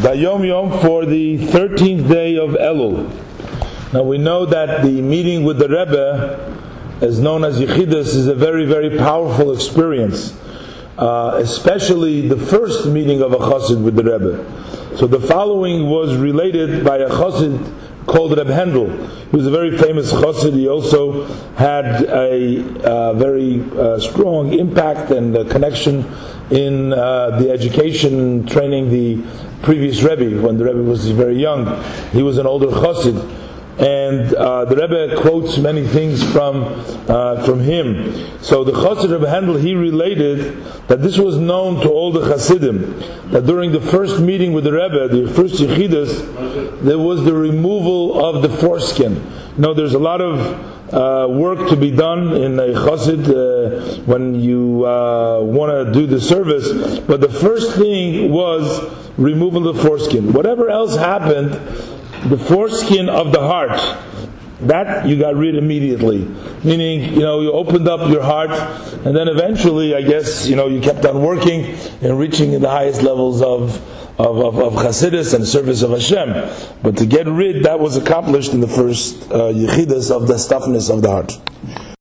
the Yom Yom for the 13th day of Elul. Now we know that the meeting with the Rebbe, as known as Yechidus, is a very, very powerful experience. Uh, especially the first meeting of a chassid with the Rebbe. So the following was related by a chassid called Reb Hendel. He was a very famous chassid. He also had a uh, very uh, strong impact and connection in uh, the education training the previous Rebbe when the Rebbe was very young. He was an older chassid and uh, the Rebbe quotes many things from uh, from him. So the Chassid Rebbe Hendel he related that this was known to all the Chassidim that during the first meeting with the Rebbe, the first Yechidus, there was the removal of the foreskin. You know, there's a lot of uh, work to be done in a chassid uh, when you uh, want to do the service. But the first thing was removal of the foreskin. Whatever else happened, the foreskin of the heart, that you got rid immediately. Meaning, you know, you opened up your heart, and then eventually, I guess, you know, you kept on working and reaching the highest levels of, of, of, of Chasidus and service of Hashem. But to get rid, that was accomplished in the first uh, Yechidus of the stuffness of the heart.